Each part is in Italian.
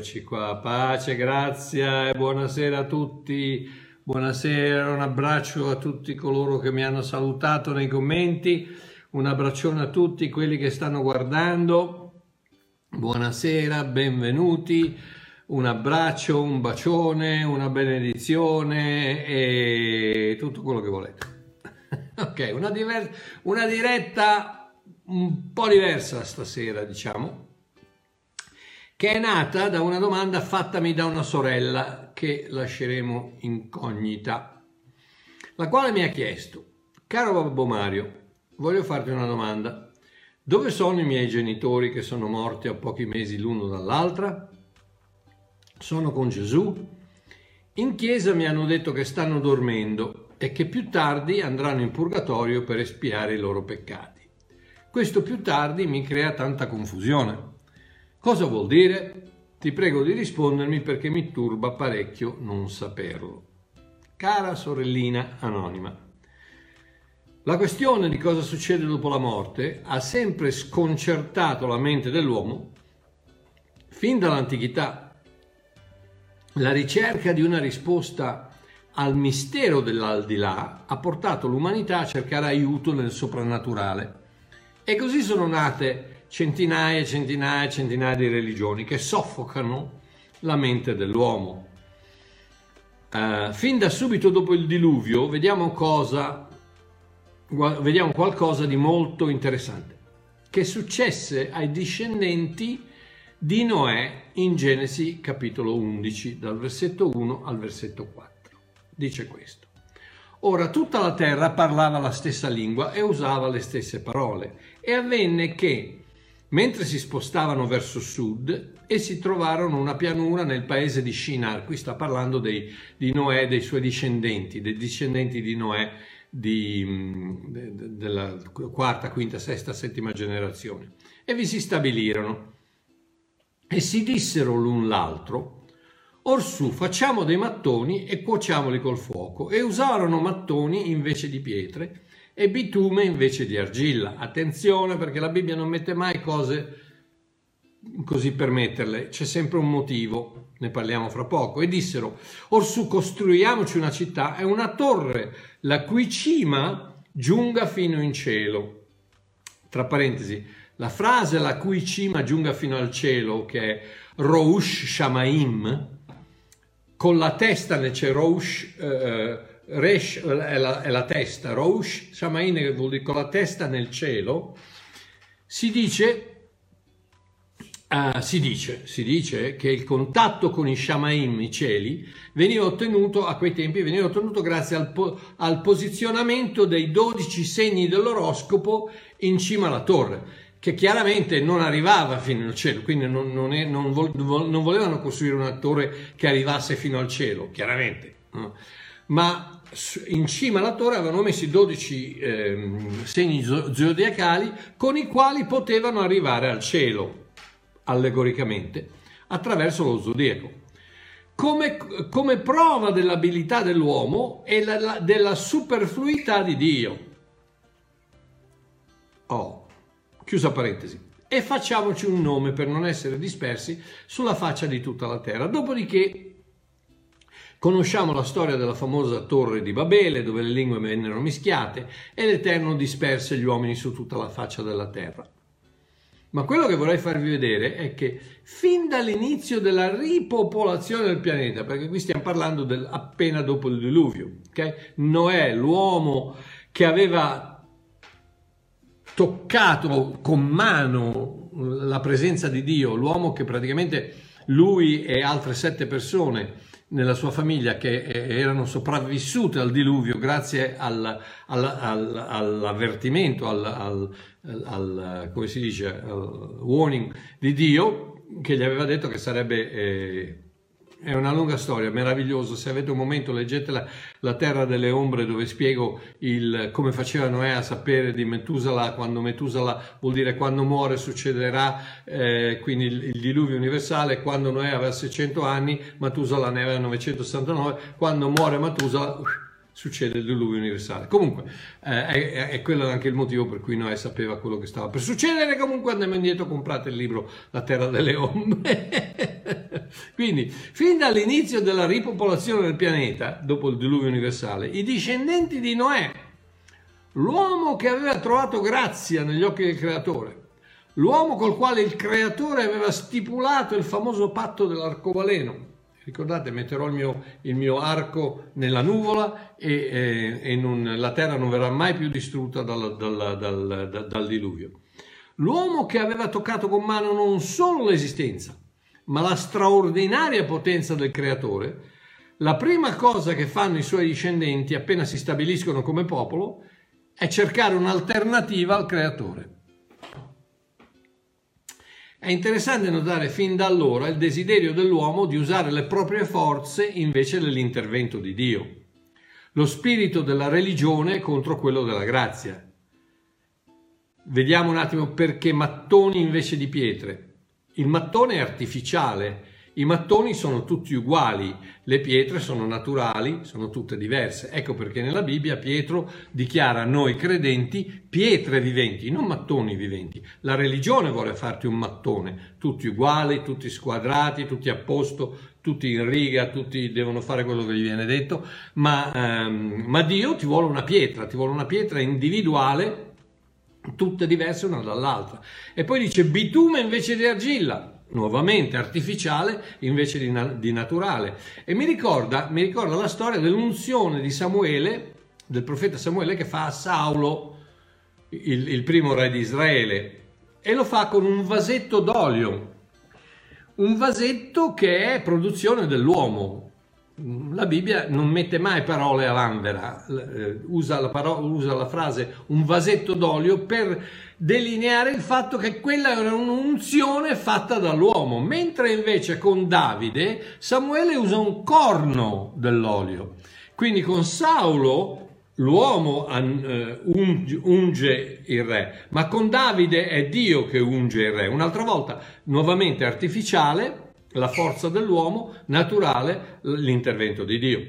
eccoci qua. Pace, grazia e buonasera a tutti. Buonasera, un abbraccio a tutti coloro che mi hanno salutato nei commenti. Un abbraccione a tutti quelli che stanno guardando. Buonasera, benvenuti. Un abbraccio, un bacione, una benedizione e tutto quello che volete. ok, una, diver- una diretta un po' diversa stasera, diciamo, che è nata da una domanda fattami da una sorella che lasceremo incognita, la quale mi ha chiesto, caro Babbo Mario, voglio farti una domanda, dove sono i miei genitori che sono morti a pochi mesi l'uno dall'altra? Sono con Gesù? In chiesa mi hanno detto che stanno dormendo e che più tardi andranno in purgatorio per espiare i loro peccati. Questo più tardi mi crea tanta confusione. Cosa vuol dire? Ti prego di rispondermi perché mi turba parecchio non saperlo. Cara sorellina anonima, la questione di cosa succede dopo la morte ha sempre sconcertato la mente dell'uomo fin dall'antichità. La ricerca di una risposta al mistero dell'aldilà ha portato l'umanità a cercare aiuto nel soprannaturale e così sono nate centinaia e centinaia e centinaia di religioni che soffocano la mente dell'uomo. Uh, fin da subito dopo il diluvio vediamo, cosa, vediamo qualcosa di molto interessante che successe ai discendenti di Noè in Genesi capitolo 11 dal versetto 1 al versetto 4. Dice questo. Ora tutta la terra parlava la stessa lingua e usava le stesse parole e avvenne che, mentre si spostavano verso sud, essi trovarono una pianura nel paese di Shinar, qui sta parlando dei, di Noè, dei suoi discendenti, dei discendenti di Noè di, de, de, della quarta, quinta, sesta, settima generazione, e vi si stabilirono. E si dissero l'un l'altro, Orsù facciamo dei mattoni e cuociamoli col fuoco. E usarono mattoni invece di pietre e bitume invece di argilla. Attenzione perché la Bibbia non mette mai cose così per metterle, c'è sempre un motivo, ne parliamo fra poco. E dissero, orsù costruiamoci una città e una torre, la cui cima giunga fino in cielo. Tra parentesi, la frase la cui cima giunga fino al cielo, che è Roush Shamaim, con la testa nel c'è Roush, eh, Resh è la, è la, testa, Roush Shamain che vuol dire con la testa nel cielo, si dice, uh, si dice, si dice che il contatto con i Shamaim, i cieli, veniva ottenuto a quei tempi, veniva ottenuto grazie al, po- al posizionamento dei dodici segni dell'oroscopo in cima alla torre che chiaramente non arrivava fino al cielo, quindi non, non, è, non, vol, non volevano costruire un attore che arrivasse fino al cielo, chiaramente, no? Ma in cima alla torre avevano messo 12 eh, segni zodiacali con i quali potevano arrivare al cielo, allegoricamente, attraverso lo zodiaco. Come, come prova dell'abilità dell'uomo e la, la, della superfluità di Dio. Oh, Chiusa parentesi. E facciamoci un nome per non essere dispersi sulla faccia di tutta la terra. Dopodiché conosciamo la storia della famosa torre di Babele dove le lingue vennero mischiate e l'Eterno disperse gli uomini su tutta la faccia della terra. Ma quello che vorrei farvi vedere è che fin dall'inizio della ripopolazione del pianeta, perché qui stiamo parlando del, appena dopo il diluvio, okay? Noè, l'uomo che aveva toccato con mano la presenza di Dio, l'uomo che praticamente lui e altre sette persone nella sua famiglia che erano sopravvissute al diluvio grazie al, al, al, all'avvertimento, al, come si dice, al warning di Dio che gli aveva detto che sarebbe eh, è una lunga storia, meraviglioso. Se avete un momento, leggete la, Terra delle Ombre, dove spiego il, come faceva Noè a sapere di Metusala. Quando Metusala vuol dire quando muore succederà, eh, quindi il, il, diluvio universale. Quando Noè aveva 600 anni, Metusala ne aveva 969. Quando muore Metusala, succede il diluvio universale. Comunque, eh, è, è, quello anche il motivo per cui Noè sapeva quello che stava per succedere. Comunque andiamo indietro, comprate il libro La terra delle ombre. Quindi, fin dall'inizio della ripopolazione del pianeta, dopo il diluvio universale, i discendenti di Noè, l'uomo che aveva trovato grazia negli occhi del creatore, l'uomo col quale il creatore aveva stipulato il famoso patto dell'arcobaleno, Ricordate, metterò il mio, il mio arco nella nuvola e, e, e non, la terra non verrà mai più distrutta dal, dal, dal, dal diluvio. L'uomo che aveva toccato con mano non solo l'esistenza, ma la straordinaria potenza del creatore, la prima cosa che fanno i suoi discendenti appena si stabiliscono come popolo è cercare un'alternativa al creatore. È interessante notare fin da allora il desiderio dell'uomo di usare le proprie forze invece dell'intervento di Dio. Lo spirito della religione contro quello della grazia. Vediamo un attimo perché mattoni invece di pietre. Il mattone è artificiale, i mattoni sono tutti uguali, le pietre sono naturali, sono tutte diverse. Ecco perché nella Bibbia Pietro dichiara noi credenti pietre viventi, non mattoni viventi. La religione vuole farti un mattone, tutti uguali, tutti squadrati, tutti a posto, tutti in riga, tutti devono fare quello che gli viene detto, ma, ehm, ma Dio ti vuole una pietra, ti vuole una pietra individuale, tutte diverse una dall'altra. E poi dice bitume invece di argilla nuovamente artificiale invece di, na- di naturale. E mi ricorda, mi ricorda, la storia dell'unzione di Samuele, del profeta Samuele che fa a Saulo, il, il primo re di Israele, e lo fa con un vasetto d'olio, un vasetto che è produzione dell'uomo, la Bibbia non mette mai parole a vanvera, eh, usa la, parola, usa la frase un vasetto d'olio per delineare il fatto che quella era un'unzione fatta dall'uomo, mentre invece con Davide Samuele usa un corno dell'olio. Quindi con Saulo l'uomo uh, unge il re, ma con Davide è Dio che unge il re. Un'altra volta, nuovamente artificiale, la forza dell'uomo, naturale l'intervento di Dio.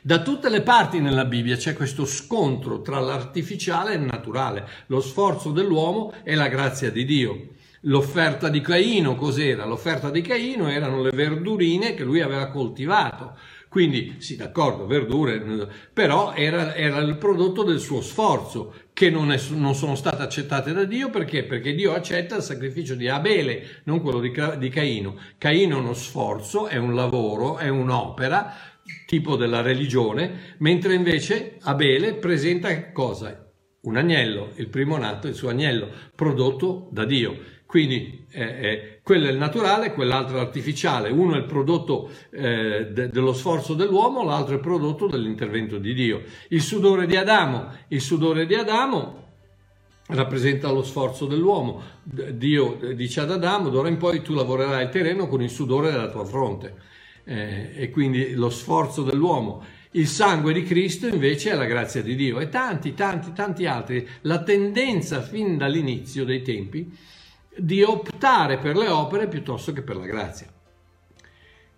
Da tutte le parti nella Bibbia c'è questo scontro tra l'artificiale e il naturale, lo sforzo dell'uomo e la grazia di Dio. L'offerta di Caino cos'era? L'offerta di Caino erano le verdurine che lui aveva coltivato. Quindi, sì, d'accordo, verdure, però era, era il prodotto del suo sforzo che non, è, non, sono state accettate da Dio perché? Perché Dio accetta il sacrificio di Abele, non quello di, di Caino. Caino è uno sforzo, è un lavoro, è un'opera, tipo della religione, mentre invece Abele presenta cosa? Un agnello, il primo nato, il suo agnello, prodotto da Dio. Quindi eh, eh, quello è il naturale, quell'altro è l'artificiale. Uno è il prodotto eh, de- dello sforzo dell'uomo, l'altro è il prodotto dell'intervento di Dio. Il sudore di Adamo, il sudore di Adamo rappresenta lo sforzo dell'uomo. Dio dice ad Adamo, d'ora in poi tu lavorerai il terreno con il sudore della tua fronte. Eh, e quindi lo sforzo dell'uomo. Il sangue di Cristo invece è la grazia di Dio e tanti, tanti, tanti altri. La tendenza fin dall'inizio dei tempi di optare per le opere piuttosto che per la grazia.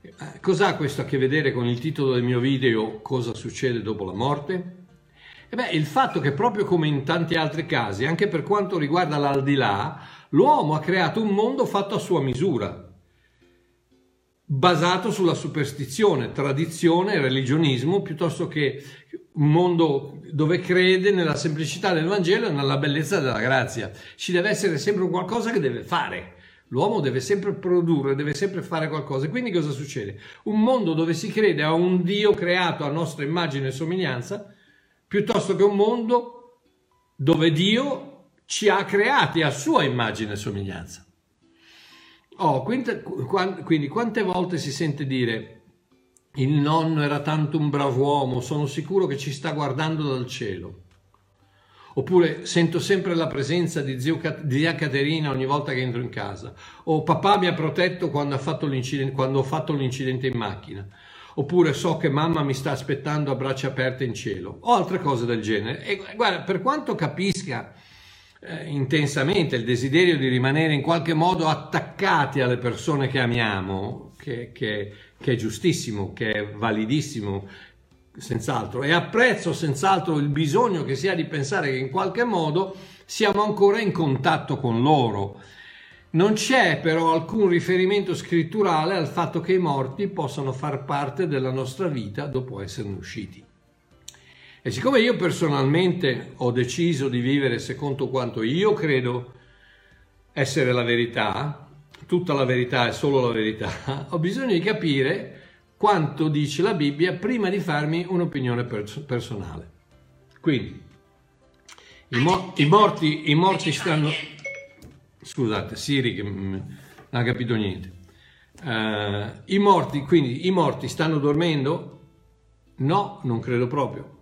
Eh, cos'ha questo a che vedere con il titolo del mio video Cosa succede dopo la morte? E beh, il fatto che proprio come in tanti altri casi, anche per quanto riguarda l'aldilà, l'uomo ha creato un mondo fatto a sua misura, basato sulla superstizione, tradizione religionismo, piuttosto che un mondo dove crede nella semplicità del Vangelo e nella bellezza della grazia. Ci deve essere sempre qualcosa che deve fare. L'uomo deve sempre produrre, deve sempre fare qualcosa. Quindi cosa succede? Un mondo dove si crede a un Dio creato a nostra immagine e somiglianza, piuttosto che un mondo dove Dio ci ha creati a sua immagine e somiglianza. Oh, quindi, quindi quante volte si sente dire il nonno era tanto un bravo uomo, sono sicuro che ci sta guardando dal cielo. Oppure sento sempre la presenza di, zio, zia Caterina ogni volta che entro in casa. O papà mi ha protetto quando, quando ho fatto l'incidente in macchina. Oppure so che mamma mi sta aspettando a braccia aperte in cielo. O altre cose del genere. E guarda, per quanto capisca eh, intensamente il desiderio di rimanere in qualche modo attaccati alle persone che amiamo, che, che, che è giustissimo, che è validissimo, senz'altro, e apprezzo senz'altro il bisogno che si ha di pensare che in qualche modo siamo ancora in contatto con loro. Non c'è però alcun riferimento scritturale al fatto che i morti possano far parte della nostra vita dopo esserne usciti. E siccome io personalmente ho deciso di vivere secondo quanto io credo essere la verità, tutta la verità è solo la verità, ho bisogno di capire quanto dice la Bibbia prima di farmi un'opinione pers- personale. Quindi, i, mo- i, morti, i morti stanno... Scusate, Siri che non ha capito niente. Uh, I morti, quindi, i morti stanno dormendo? No, non credo proprio.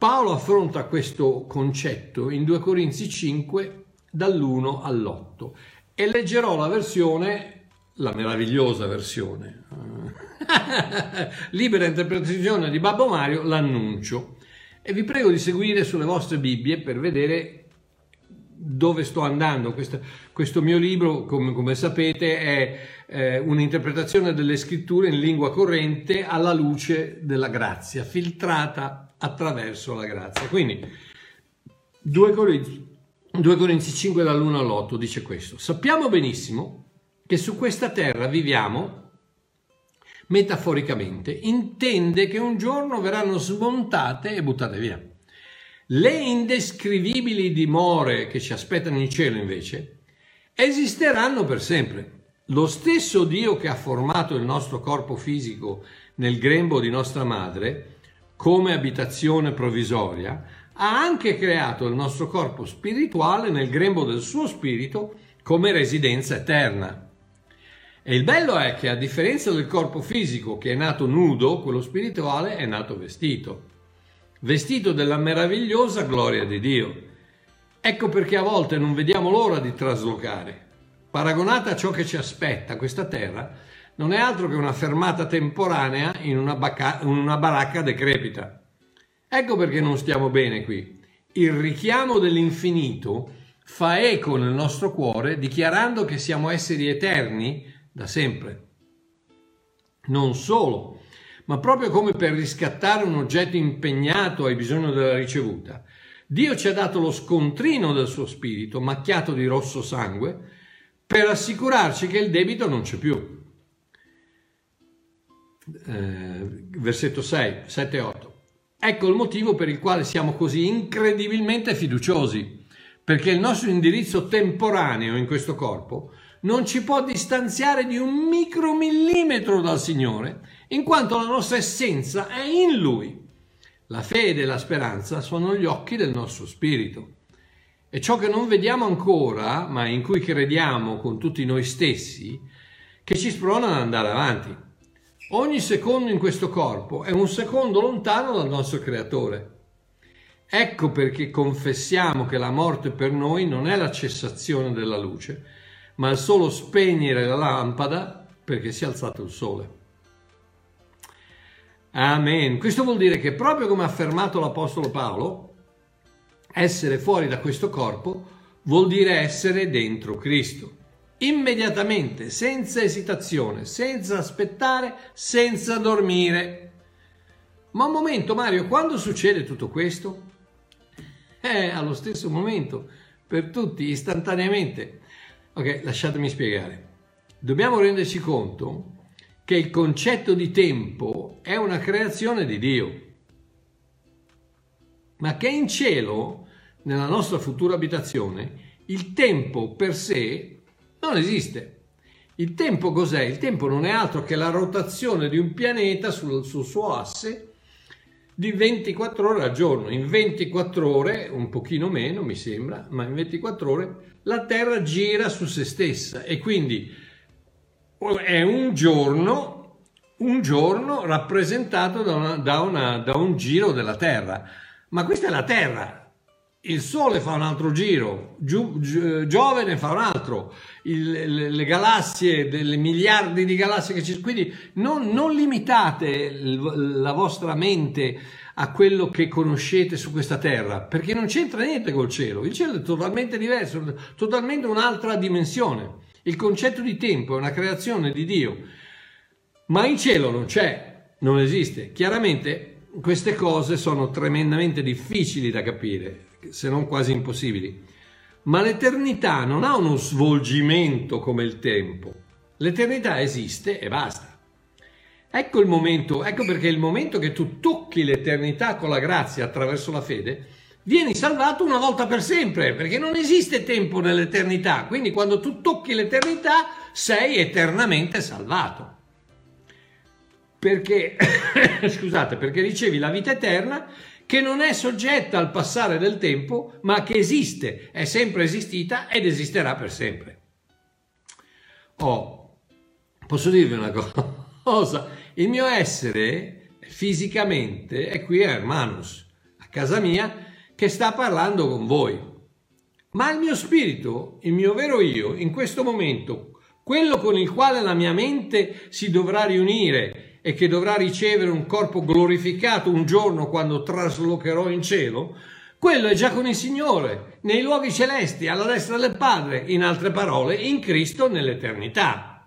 Paolo affronta questo concetto in 2 Corinzi 5 dall'1 all'8 e leggerò la versione, la meravigliosa versione, libera interpretazione di Babbo Mario, l'annuncio. E vi prego di seguire sulle vostre Bibbie per vedere dove sto andando. Questo, questo mio libro, come, come sapete, è eh, un'interpretazione delle scritture in lingua corrente alla luce della grazia, filtrata attraverso la grazia. Quindi, 2 Corinzi, 2 Corinzi 5 dall'1 all'8 dice questo. Sappiamo benissimo che su questa terra viviamo metaforicamente, intende che un giorno verranno smontate e buttate via. Le indescrivibili dimore che ci aspettano in cielo, invece, esisteranno per sempre. Lo stesso Dio che ha formato il nostro corpo fisico nel grembo di nostra madre, come abitazione provvisoria, ha anche creato il nostro corpo spirituale nel grembo del suo spirito come residenza eterna. E il bello è che a differenza del corpo fisico che è nato nudo, quello spirituale è nato vestito, vestito della meravigliosa gloria di Dio. Ecco perché a volte non vediamo l'ora di traslocare. Paragonata a ciò che ci aspetta, questa terra non è altro che una fermata temporanea in una, bacca- in una baracca decrepita. Ecco perché non stiamo bene qui. Il richiamo dell'infinito fa eco nel nostro cuore dichiarando che siamo esseri eterni da sempre. Non solo, ma proprio come per riscattare un oggetto impegnato ai bisogni della ricevuta, Dio ci ha dato lo scontrino del suo spirito, macchiato di rosso sangue, per assicurarci che il debito non c'è più. Eh, versetto 6, 7 e 8. Ecco il motivo per il quale siamo così incredibilmente fiduciosi, perché il nostro indirizzo temporaneo in questo corpo non ci può distanziare di un micromillimetro dal Signore, in quanto la nostra essenza è in Lui. La fede e la speranza sono gli occhi del nostro spirito. E ciò che non vediamo ancora, ma in cui crediamo con tutti noi stessi, che ci sprona ad andare avanti. Ogni secondo in questo corpo è un secondo lontano dal nostro Creatore. Ecco perché confessiamo che la morte per noi non è la cessazione della luce, ma il solo spegnere la lampada perché si è alzato il sole. Amen. Questo vuol dire che proprio come ha affermato l'Apostolo Paolo, essere fuori da questo corpo vuol dire essere dentro Cristo. Immediatamente, senza esitazione, senza aspettare, senza dormire. Ma un momento, Mario, quando succede tutto questo? È allo stesso momento, per tutti, istantaneamente. Ok, lasciatemi spiegare. Dobbiamo renderci conto che il concetto di tempo è una creazione di Dio, ma che in cielo, nella nostra futura abitazione, il tempo per sé non esiste. Il tempo cos'è? Il tempo non è altro che la rotazione di un pianeta sul, sul suo asse di 24 ore al giorno. In 24 ore, un pochino meno mi sembra, ma in 24 ore la Terra gira su se stessa e quindi è un giorno, un giorno rappresentato da, una, da, una, da un giro della Terra. Ma questa è la Terra, il Sole fa un altro giro, Giove ne fa un altro, il, le, le, galassie, delle miliardi di galassie che ci sono, quindi non, non limitate la vostra mente a quello che conoscete su questa terra, perché non c'entra niente col cielo, il cielo è totalmente diverso, totalmente un'altra dimensione. Il concetto di tempo è una creazione di Dio, ma in cielo non c'è, non esiste. Chiaramente queste cose sono tremendamente difficili da capire, se non quasi impossibili. Ma l'eternità non ha uno svolgimento come il tempo. L'eternità esiste e basta. Ecco il momento, ecco perché il momento che tu tocchi l'eternità con la grazia attraverso la fede, vieni salvato una volta per sempre, perché non esiste tempo nell'eternità. Quindi quando tu tocchi l'eternità sei eternamente salvato. Perché, scusate, perché ricevi la vita eterna che non è soggetta al passare del tempo, ma che esiste, è sempre esistita ed esisterà per sempre. Oh, posso dirvi una cosa? Il mio essere fisicamente è qui a Hermanus, a casa mia, che sta parlando con voi. Ma il mio spirito, il mio vero io, in questo momento, quello con il quale la mia mente si dovrà riunire e che dovrà ricevere un corpo glorificato un giorno quando traslocherò in cielo, quello è già con il Signore, nei luoghi celesti, alla destra del Padre, in altre parole, in Cristo nell'eternità.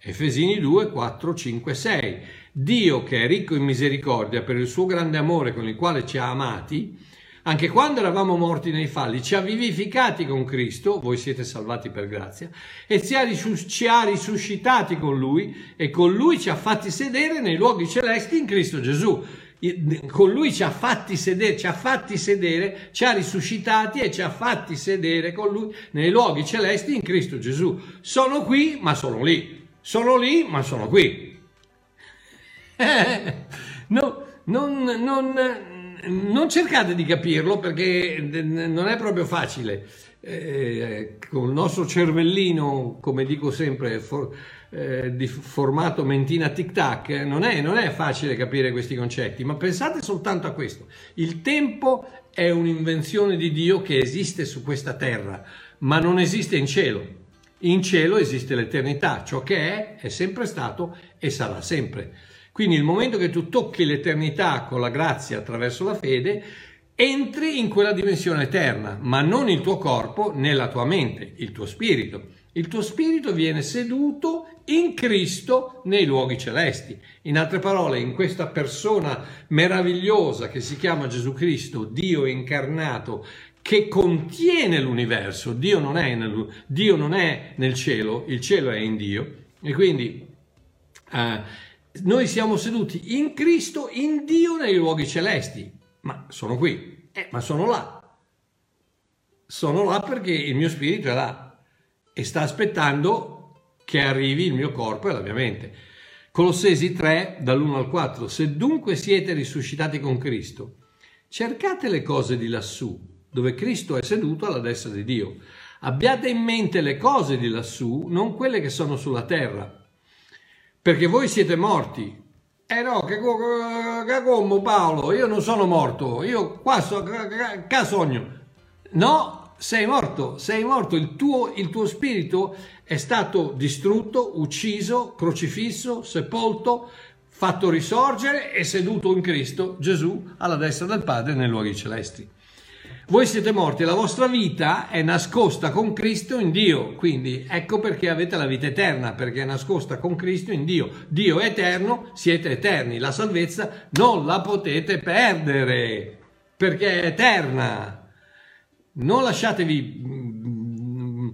Efesini 2, 4, 5, 6. Dio che è ricco in misericordia per il suo grande amore con il quale ci ha amati, anche quando eravamo morti nei falli, ci ha vivificati con Cristo, voi siete salvati per grazia, e ci ha, ci ha risuscitati con Lui e con Lui ci ha fatti sedere nei luoghi celesti in Cristo Gesù. Con Lui ci ha fatti sedere, ci ha fatti sedere, ci ha risuscitati e ci ha fatti sedere con Lui nei luoghi celesti in Cristo Gesù. Sono qui, ma sono lì. Sono lì, ma sono qui. no, non, non, non, cercate di capirlo perché non è proprio facile. Eh, con il nostro cervellino, come dico sempre, for, eh, di formato mentina tic-tac, non è, non è facile capire questi concetti, ma pensate soltanto a questo. Il tempo è un'invenzione di Dio che esiste su questa terra, ma non esiste in cielo. In cielo esiste l'eternità, ciò che è, è sempre stato e sarà sempre. Quindi il momento che tu tocchi l'eternità con la grazia attraverso la fede, entri in quella dimensione eterna, ma non il tuo corpo né la tua mente, il tuo spirito. Il tuo spirito viene seduto in Cristo nei luoghi celesti. In altre parole, in questa persona meravigliosa che si chiama Gesù Cristo, Dio incarnato, che contiene l'universo. Dio non è nel, Dio non è nel cielo, il cielo è in Dio. E quindi eh, noi siamo seduti in Cristo, in Dio, nei luoghi celesti. Ma sono qui, eh, ma sono là. Sono là perché il mio spirito è là e sta aspettando che arrivi il mio corpo e la mia mente. Colossesi 3, dall'1 al 4. Se dunque siete risuscitati con Cristo, cercate le cose di lassù, dove Cristo è seduto alla destra di Dio. Abbiate in mente le cose di lassù, non quelle che sono sulla terra perché voi siete morti. Eh no, che, che come Paolo, io non sono morto, io qua so, che sogno. No, sei morto, sei morto, il tuo, il tuo spirito è stato distrutto, ucciso, crocifisso, sepolto, fatto risorgere e seduto in Cristo Gesù alla destra del Padre nei luoghi celesti. Voi siete morti, la vostra vita è nascosta con Cristo in Dio, quindi ecco perché avete la vita eterna, perché è nascosta con Cristo in Dio. Dio è eterno, siete eterni, la salvezza non la potete perdere, perché è eterna. Non lasciatevi, mm,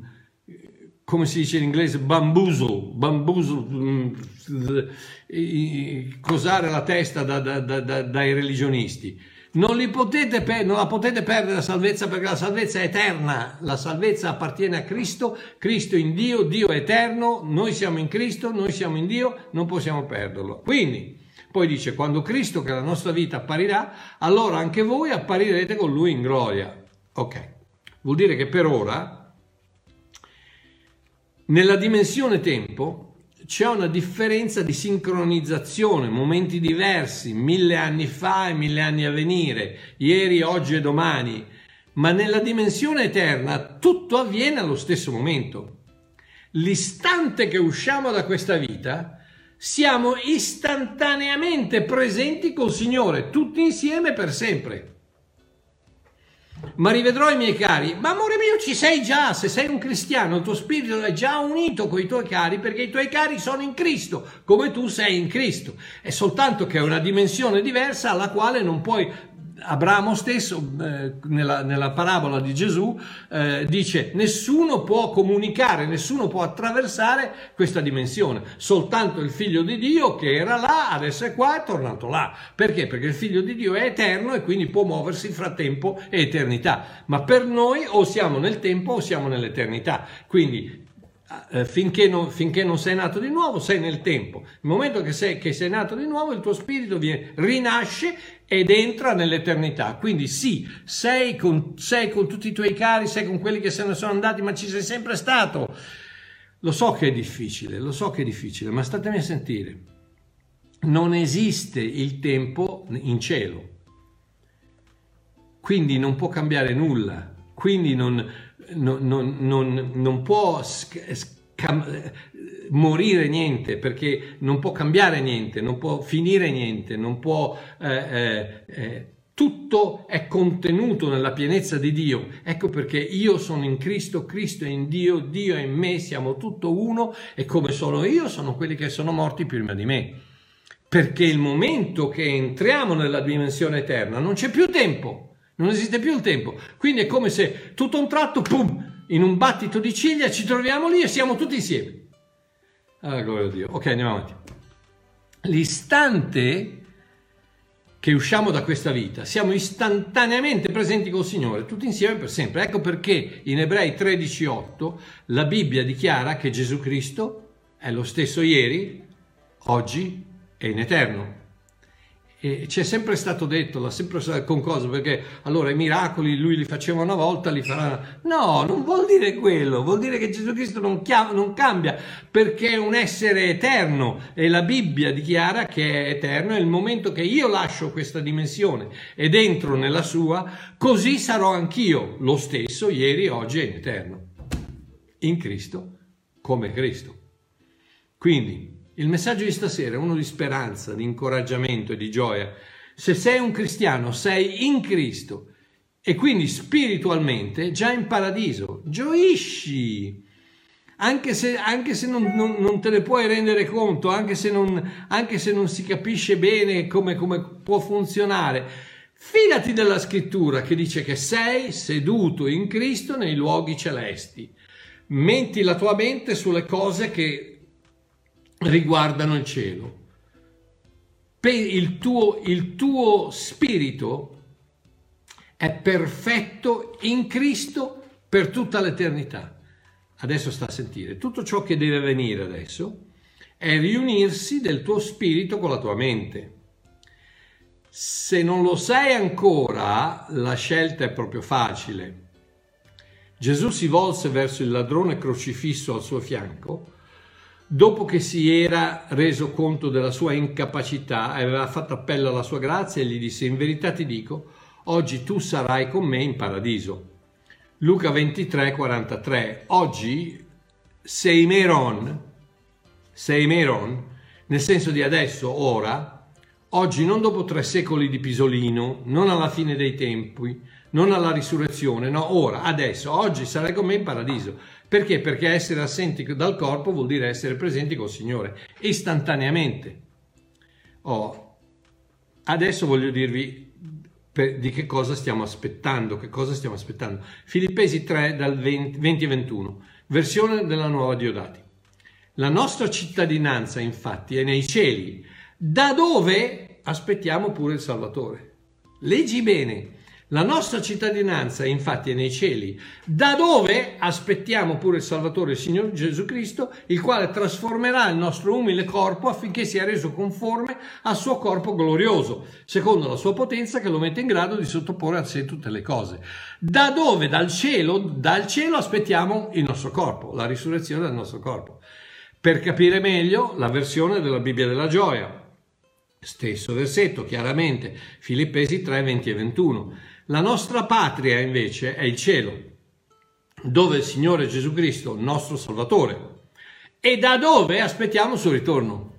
come si dice in inglese, bamboozle, bamboozle, mm, cosare la testa da, da, da, dai religionisti non, potete, non, la potete perdere la salvezza perché la salvezza è eterna, la salvezza appartiene a Cristo, Cristo in Dio, Dio è eterno, noi siamo in Cristo, noi siamo in Dio, non possiamo perderlo. Quindi, poi dice, quando Cristo che è la nostra vita apparirà, allora anche voi apparirete con Lui in gloria. Ok, vuol dire che per ora, nella dimensione tempo, c'è una differenza di sincronizzazione, momenti diversi, mille anni fa e mille anni a venire, ieri, oggi e domani, ma nella dimensione eterna tutto avviene allo stesso momento. L'istante che usciamo da questa vita, siamo istantaneamente presenti col Signore, tutti insieme per sempre. Ma rivedrò i miei cari. Ma amore mio, ci sei già, se sei un cristiano, il tuo spirito è già unito con i tuoi cari perché i tuoi cari sono in Cristo, come tu sei in Cristo. È soltanto che è una dimensione diversa alla quale non puoi Abramo stesso, eh, nella, nella, parabola di Gesù, eh, dice nessuno può comunicare, nessuno può attraversare questa dimensione, soltanto il figlio di Dio che era là, adesso è qua, è tornato là. Perché? Perché il figlio di Dio è eterno e quindi può muoversi fra tempo e eternità. Ma per noi o siamo nel tempo o siamo nell'eternità. Quindi eh, finché, non, finché, non, sei nato di nuovo, sei nel tempo. Nel momento che sei, che sei nato di nuovo, il tuo spirito viene, rinasce ed entra nell'eternità. Quindi sì, sei con, sei con tutti i tuoi cari, sei con quelli che se ne sono andati, ma ci sei sempre stato. Lo so che è difficile, lo so che è difficile, ma statemi a sentire. Non esiste il tempo in cielo. Quindi non può cambiare nulla. Quindi non, non, non, non può scam- morire niente perché non può cambiare niente, non può finire niente, non può... Eh, eh, eh, tutto è contenuto nella pienezza di Dio. Ecco perché io sono in Cristo, Cristo è in Dio, Dio è in me, siamo tutto uno e come sono io sono quelli che sono morti prima di me. Perché il momento che entriamo nella dimensione eterna non c'è più tempo, non esiste più il tempo. Quindi è come se tutto un tratto, pum, in un battito di ciglia ci troviamo lì e siamo tutti insieme. Ah, gloria a Dio. Ok, andiamo avanti. L'istante che usciamo da questa vita, siamo istantaneamente presenti col Signore, tutti insieme per sempre. Ecco perché in Ebrei 13:8 la Bibbia dichiara che Gesù Cristo è lo stesso ieri, oggi e in eterno. E ci è sempre stato detto, l'ha sempre con cosa, perché allora i miracoli lui li faceva una volta, li farà. No, non vuol dire quello, vuol dire che Gesù Cristo non, chiama, non cambia, perché è un essere eterno e la Bibbia dichiara che è eterno e il momento che io lascio questa dimensione ed entro nella sua, così sarò anch'io lo stesso ieri, oggi e in eterno. In Cristo, come Cristo. Quindi il messaggio di stasera è uno di speranza, di incoraggiamento e di gioia. Se sei un cristiano, sei in Cristo e quindi spiritualmente già in paradiso. Gioisci! Anche se, anche se non, non, non, te ne puoi rendere conto, anche se non, anche se non si capisce bene come, come può funzionare, fidati della scrittura che dice che sei seduto in Cristo nei luoghi celesti. Metti la tua mente sulle cose che riguardano il cielo. Il tuo, il tuo spirito è perfetto in Cristo per tutta l'eternità. Adesso sta a sentire. Tutto ciò che deve avvenire adesso è riunirsi del tuo spirito con la tua mente. Se non lo sai ancora, la scelta è proprio facile. Gesù si volse verso il ladrone crocifisso al suo fianco dopo che si era reso conto della sua incapacità, aveva fatto appello alla sua grazia e gli disse, in verità ti dico, oggi tu sarai con me in paradiso. Luca 23, 43. Oggi sei meron, sei meron, nel senso di adesso, ora, oggi non dopo tre secoli di pisolino, non alla fine dei tempi, non alla risurrezione, no, ora, adesso, oggi sarai con me in paradiso. Perché? Perché essere assenti dal corpo vuol dire essere presenti col Signore, istantaneamente. Oh, adesso voglio dirvi per, di che cosa stiamo aspettando, che cosa stiamo aspettando. Filippesi 3 dal 20, 20 21, versione della nuova Diodati. La nostra cittadinanza infatti è nei cieli, da dove aspettiamo pure il Salvatore. Leggi bene, la nostra cittadinanza infatti è nei cieli, da dove aspettiamo pure il Salvatore, il Signore Gesù Cristo, il quale trasformerà il nostro umile corpo affinché sia reso conforme al suo corpo glorioso, secondo la sua potenza che lo mette in grado di sottoporre a sé tutte le cose. Da dove? Dal cielo, dal cielo aspettiamo il nostro corpo, la risurrezione del nostro corpo. Per capire meglio la versione della Bibbia della gioia. Stesso versetto, chiaramente, Filippesi 3, 20 e 21. La nostra patria invece è il cielo, dove il Signore Gesù Cristo, nostro Salvatore, e da dove aspettiamo il suo ritorno.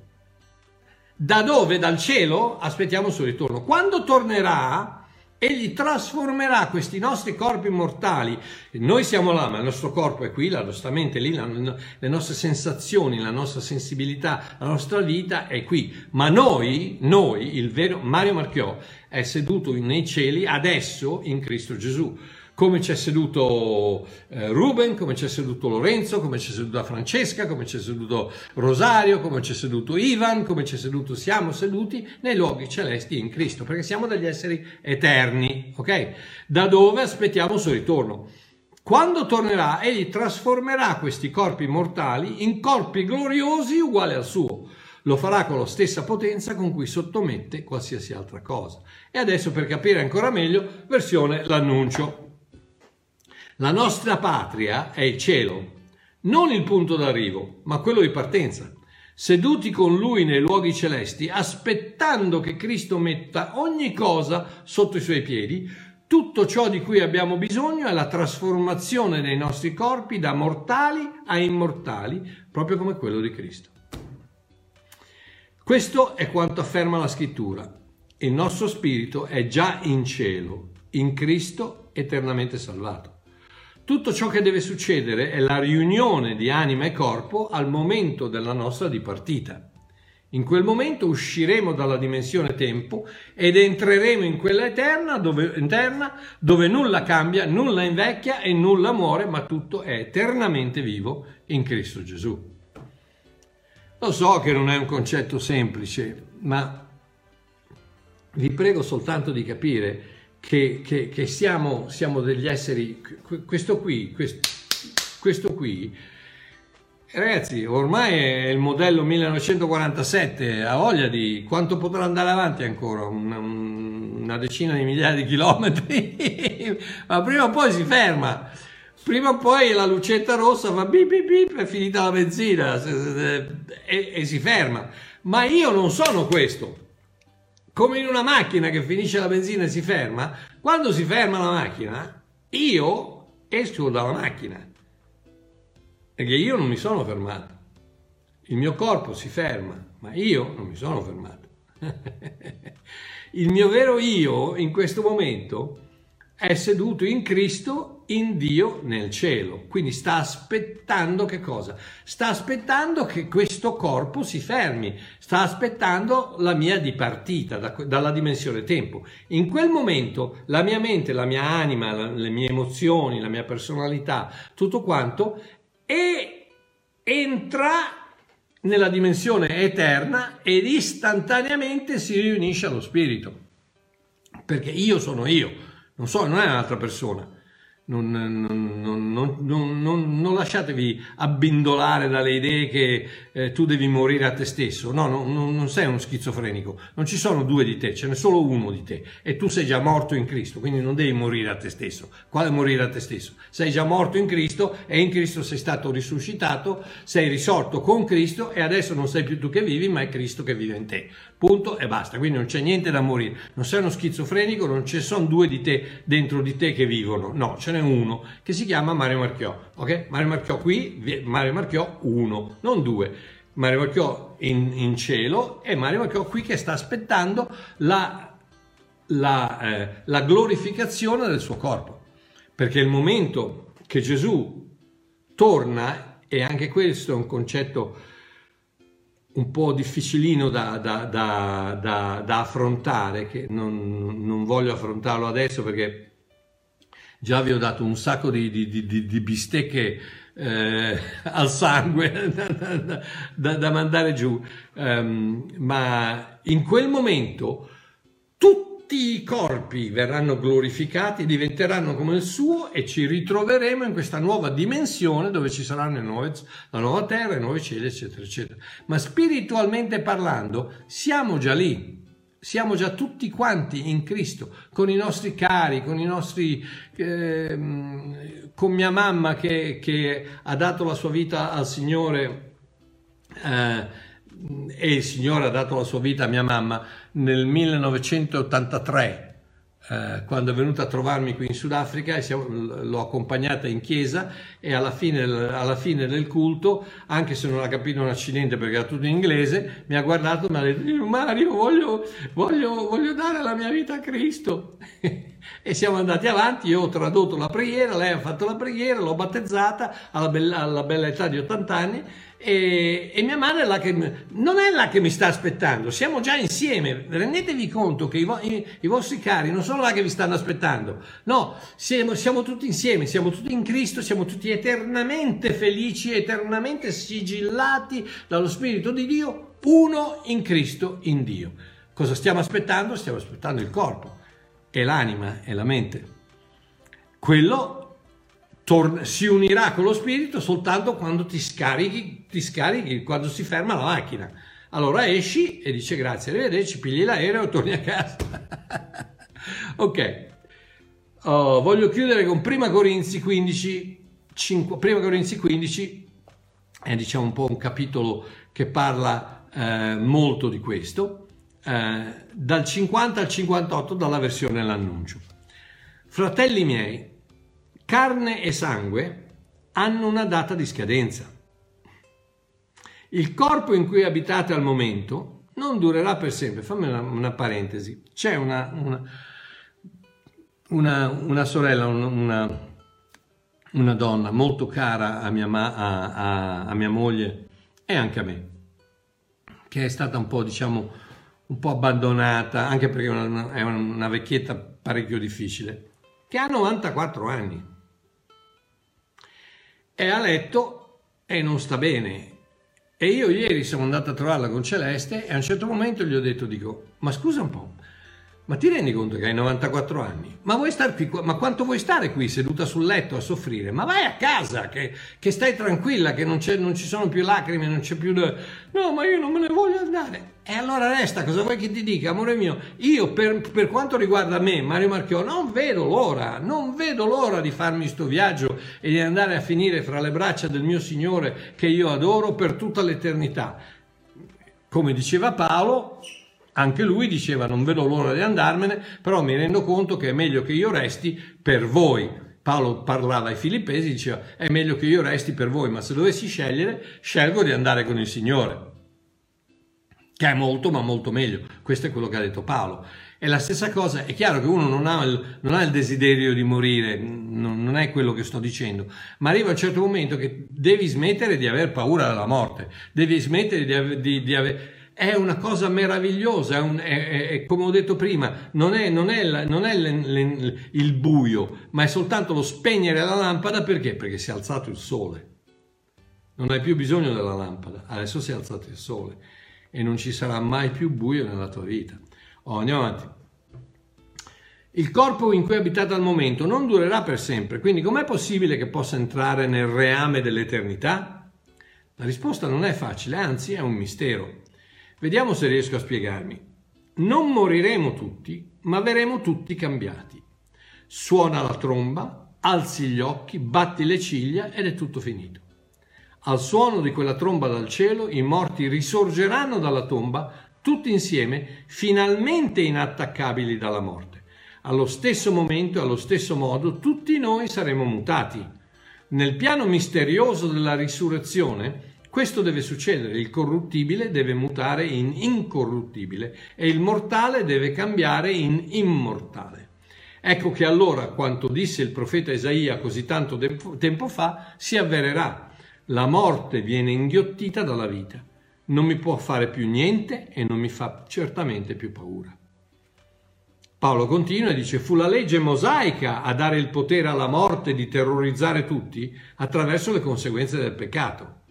Da dove? Dal cielo aspettiamo il suo ritorno. Quando tornerà, Egli trasformerà questi nostri corpi mortali. Noi siamo là, ma il nostro corpo è qui, la nostra mente è lì, la, le nostre sensazioni, la nostra sensibilità, la nostra vita è qui. Ma noi, noi, il vero Mario Marchiò, è seduto nei cieli adesso in Cristo Gesù come c'è seduto eh, Ruben, come c'è seduto Lorenzo, come c'è seduta Francesca, come c'è seduto Rosario, come c'è seduto Ivan, come c'è seduto, siamo seduti nei luoghi celesti in Cristo, perché siamo degli esseri eterni, ok? Da dove aspettiamo il suo ritorno. Quando tornerà, egli trasformerà questi corpi mortali in corpi gloriosi uguali al suo. Lo farà con la stessa potenza con cui sottomette qualsiasi altra cosa. E adesso per capire ancora meglio, versione l'annuncio. La nostra patria è il cielo, non il punto d'arrivo, ma quello di partenza. Seduti con lui nei luoghi celesti, aspettando che Cristo metta ogni cosa sotto i suoi piedi, tutto ciò di cui abbiamo bisogno è la trasformazione dei nostri corpi da mortali a immortali, proprio come quello di Cristo. Questo è quanto afferma la scrittura. Il nostro spirito è già in cielo, in Cristo eternamente salvato. Tutto ciò che deve succedere è la riunione di anima e corpo al momento della nostra dipartita. In quel momento usciremo dalla dimensione tempo ed entreremo in quella eterna dove, eterna dove nulla cambia, nulla invecchia e nulla muore, ma tutto è eternamente vivo in Cristo Gesù. Lo so che non è un concetto semplice, ma vi prego soltanto di capire che, che, che siamo, siamo, degli esseri, questo qui, questo, questo qui, ragazzi, ormai è il modello 1947, ha voglia di quanto potrà andare avanti ancora, una, una decina di migliaia di chilometri, ma prima o poi si ferma. Prima o poi la lucetta rossa fa bip bip bip, è finita la benzina e, e si ferma. Ma io non sono questo come in una macchina che finisce la benzina e si ferma, quando si ferma la macchina, io esco dalla macchina. Perché io non mi sono fermato. Il mio corpo si ferma, ma io non mi sono fermato. Il mio vero io in questo momento è seduto in Cristo, in Dio nel cielo. Quindi sta aspettando che cosa? Sta aspettando che questo corpo si fermi, sta aspettando la mia dipartita da, dalla dimensione tempo. In quel momento la mia mente, la mia anima, la, le mie emozioni, la mia personalità, tutto quanto, è, entra nella dimensione eterna ed istantaneamente si riunisce allo spirito. Perché io sono io non so, non è un'altra persona. Non, non, non, non, lasciatevi abbindolare dalle idee che eh, tu devi morire a te stesso. No, non sei uno schizofrenico. Non ci sono due di te, ce n'è solo uno di te. E tu sei già morto in Cristo, quindi non devi morire a te stesso. Quale morire a te stesso? Sei già morto in Cristo e in Cristo sei stato risuscitato, sei risorto con Cristo e adesso non sei più tu che vivi, ma è Cristo che vive in te. Punto e basta. Quindi non c'è niente da morire. Non sei uno schizofrenico, non ci sono due di te dentro di te che vivono. No, ce n'è uno che si chiama Mario Marchiò. Ok? Mario Marchiò qui, Mario Marchiò uno, non due. Mario Marchiò in, in cielo e Mario Marchiò qui che sta aspettando la, la, eh, la glorificazione del suo corpo. Perché il momento che Gesù torna, e anche questo è un concetto un po' difficilino da, da, da, da affrontare, che non, non, voglio affrontarlo adesso perché già vi ho dato un sacco di, di, di, di bistecche eh, al sangue da, mandare giù, um, ma in quel momento tutti i corpi verranno glorificati, diventeranno come il suo e ci ritroveremo in questa nuova dimensione dove ci saranno nuove, la nuova terra, i nuovi cieli, eccetera, eccetera. Ma spiritualmente parlando, siamo già lì. Siamo già tutti quanti in Cristo, con i nostri cari, con i nostri, eh, con mia mamma che, che, ha dato la sua vita al Signore eh, e il Signore ha dato la sua vita a mia mamma nel 1983. eh, quando è venuta a trovarmi qui in Sudafrica e l'ho accompagnata in chiesa e alla fine, alla fine, del culto, anche se non ha capito un accidente perché era tutto in inglese, mi ha guardato e mi ha detto Mario voglio, voglio, voglio dare la mia vita a Cristo. e siamo andati avanti, io ho tradotto la preghiera, lei ha fatto la preghiera, l'ho battezzata alla bella, alla bella età di 80 anni e, e, mia madre è là che, non è là che mi sta aspettando, siamo già insieme, rendetevi conto che i, i, i vostri cari non sono là che vi stanno aspettando, no, siamo, siamo, tutti insieme, siamo tutti in Cristo, siamo tutti eternamente felici, eternamente sigillati dallo Spirito di Dio, uno in Cristo, in Dio. Cosa stiamo aspettando? Stiamo aspettando il corpo e l'anima e la mente. Quello torna, si unirà con lo spirito soltanto quando ti scarichi, ti scarichi, quando si ferma la macchina. Allora esci e dice grazie, arrivederci, pigli l'aereo e torni a casa. ok, oh, voglio chiudere con Prima Corinzi 15, 5, Prima Corinzi 15 è diciamo un po' un capitolo che parla eh, molto di questo, eh, dal 50 al 58 dalla versione l'annuncio. Fratelli miei, Carne e sangue hanno una data di scadenza. Il corpo in cui abitate al momento non durerà per sempre. Fammi una, una parentesi. C'è una, una, una, una sorella, una, donna molto cara a mia, ma, a, a, a mia moglie e anche a me, che è stata un po', diciamo, un po' abbandonata, anche perché è una vecchietta parecchio difficile, che ha 94 anni è a letto e non sta bene. E io ieri sono andato a trovarla con Celeste e a un certo momento gli ho detto, dico, ma scusa un po', ma ti rendi conto che hai 94 anni? Ma vuoi star qui? Ma quanto vuoi stare qui seduta sul letto a soffrire? Ma vai a casa, che, che stai tranquilla, che non, non, ci sono più lacrime, non c'è più... No, ma io non me ne voglio andare. E allora resta, cosa vuoi che ti dica, amore mio? Io per, per quanto riguarda me, Mario Marchiò, non vedo l'ora, non vedo l'ora di farmi sto viaggio e di andare a finire fra le braccia del mio Signore che io adoro per tutta l'eternità. Come diceva Paolo, anche lui diceva non vedo l'ora di andarmene, però mi rendo conto che è meglio che io resti per voi. Paolo parlava ai filippesi, diceva è meglio che io resti per voi, ma se dovessi scegliere, scelgo di andare con il Signore che è molto ma molto meglio. Questo è quello che ha detto Paolo. È la stessa cosa, è chiaro che uno non ha il, non ha il desiderio di morire, non, non, è quello che sto dicendo, ma arriva un certo momento che devi smettere di aver paura della morte, devi smettere di, di, di avere... È una cosa meravigliosa, è un, è, è, come ho detto prima, non è, non non le, le, il buio, ma è soltanto lo spegnere la lampada perché? Perché si è alzato il sole. Non hai più bisogno della lampada, adesso si è alzato il sole e non ci sarà mai più buio nella tua vita. Oh, andiamo avanti. Il corpo in cui abitate al momento non durerà per sempre, quindi com'è possibile che possa entrare nel reame dell'eternità? La risposta non è facile, anzi è un mistero. Vediamo se riesco a spiegarmi. Non moriremo tutti, ma verremo tutti cambiati. Suona la tromba, alzi gli occhi, batti le ciglia ed è tutto finito. Al suono di quella tromba dal cielo, i morti risorgeranno dalla tomba, tutti insieme, finalmente inattaccabili dalla morte. Allo stesso momento e allo stesso modo, tutti noi saremo mutati. Nel piano misterioso della risurrezione, questo deve succedere, il corruttibile deve mutare in incorruttibile e il mortale deve cambiare in immortale. Ecco che allora quanto disse il profeta Isaia così tanto tempo fa si avvererà. La morte viene inghiottita dalla vita. Non mi può fare più niente e non mi fa certamente più paura. Paolo continua e dice, fu la legge mosaica a dare il potere alla morte di terrorizzare tutti attraverso le conseguenze del peccato.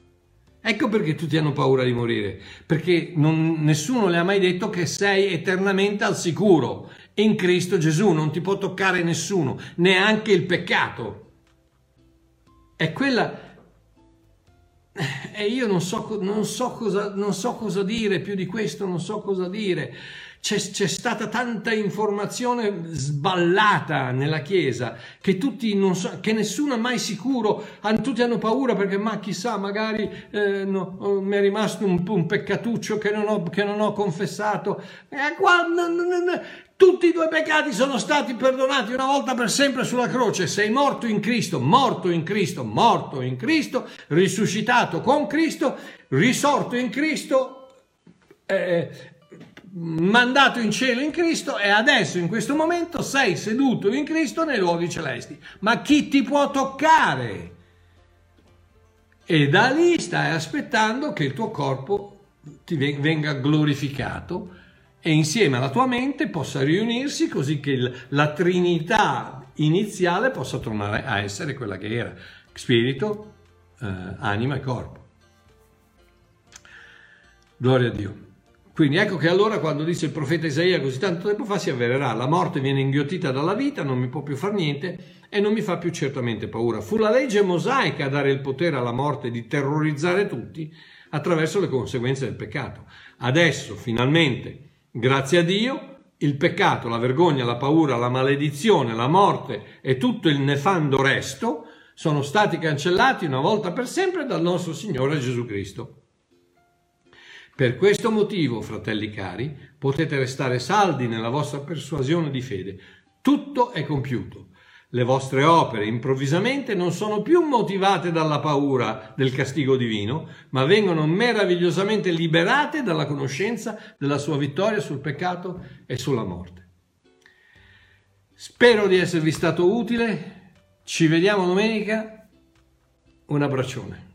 Ecco perché tutti hanno paura di morire, perché non, nessuno le ha mai detto che sei eternamente al sicuro. In Cristo Gesù non ti può toccare nessuno, neanche il peccato. È quella e io non so, non, so cosa, non so, cosa, dire, più di questo non so cosa dire. C'è, c'è, stata tanta informazione sballata nella Chiesa che, tutti non so, che nessuno è mai sicuro, tutti hanno paura perché ma chissà magari eh, no, oh, mi è rimasto un, un peccatuccio che non ho, che non ho confessato. Eh, qua, no, no, Tutti i tuoi peccati sono stati perdonati una volta per sempre sulla croce. Sei morto in Cristo, morto in Cristo, morto in Cristo, risuscitato con Cristo, risorto in Cristo, eh, mandato in cielo in Cristo e adesso in questo momento sei seduto in Cristo nei luoghi celesti. Ma chi ti può toccare? E da lì stai aspettando che il tuo corpo ti venga glorificato e insieme alla tua mente possa riunirsi così che la Trinità iniziale possa tornare a essere quella che era, spirito, eh, anima e corpo. Gloria a Dio. Quindi ecco che allora quando dice il profeta Isaia così tanto tempo fa si avvererà, la morte viene inghiottita dalla vita, non mi può più fare niente e non mi fa più certamente paura. Fu la legge mosaica a dare il potere alla morte di terrorizzare tutti attraverso le conseguenze del peccato. Adesso finalmente Grazie a Dio, il peccato, la vergogna, la paura, la maledizione, la morte e tutto il nefando resto sono stati cancellati una volta per sempre dal nostro Signore Gesù Cristo. Per questo motivo, fratelli cari, potete restare saldi nella vostra persuasione di fede. Tutto è compiuto. Le vostre opere improvvisamente non sono più motivate dalla paura del castigo divino, ma vengono meravigliosamente liberate dalla conoscenza della sua vittoria sul peccato e sulla morte. Spero di esservi stato utile. Ci vediamo domenica. Un abbraccione.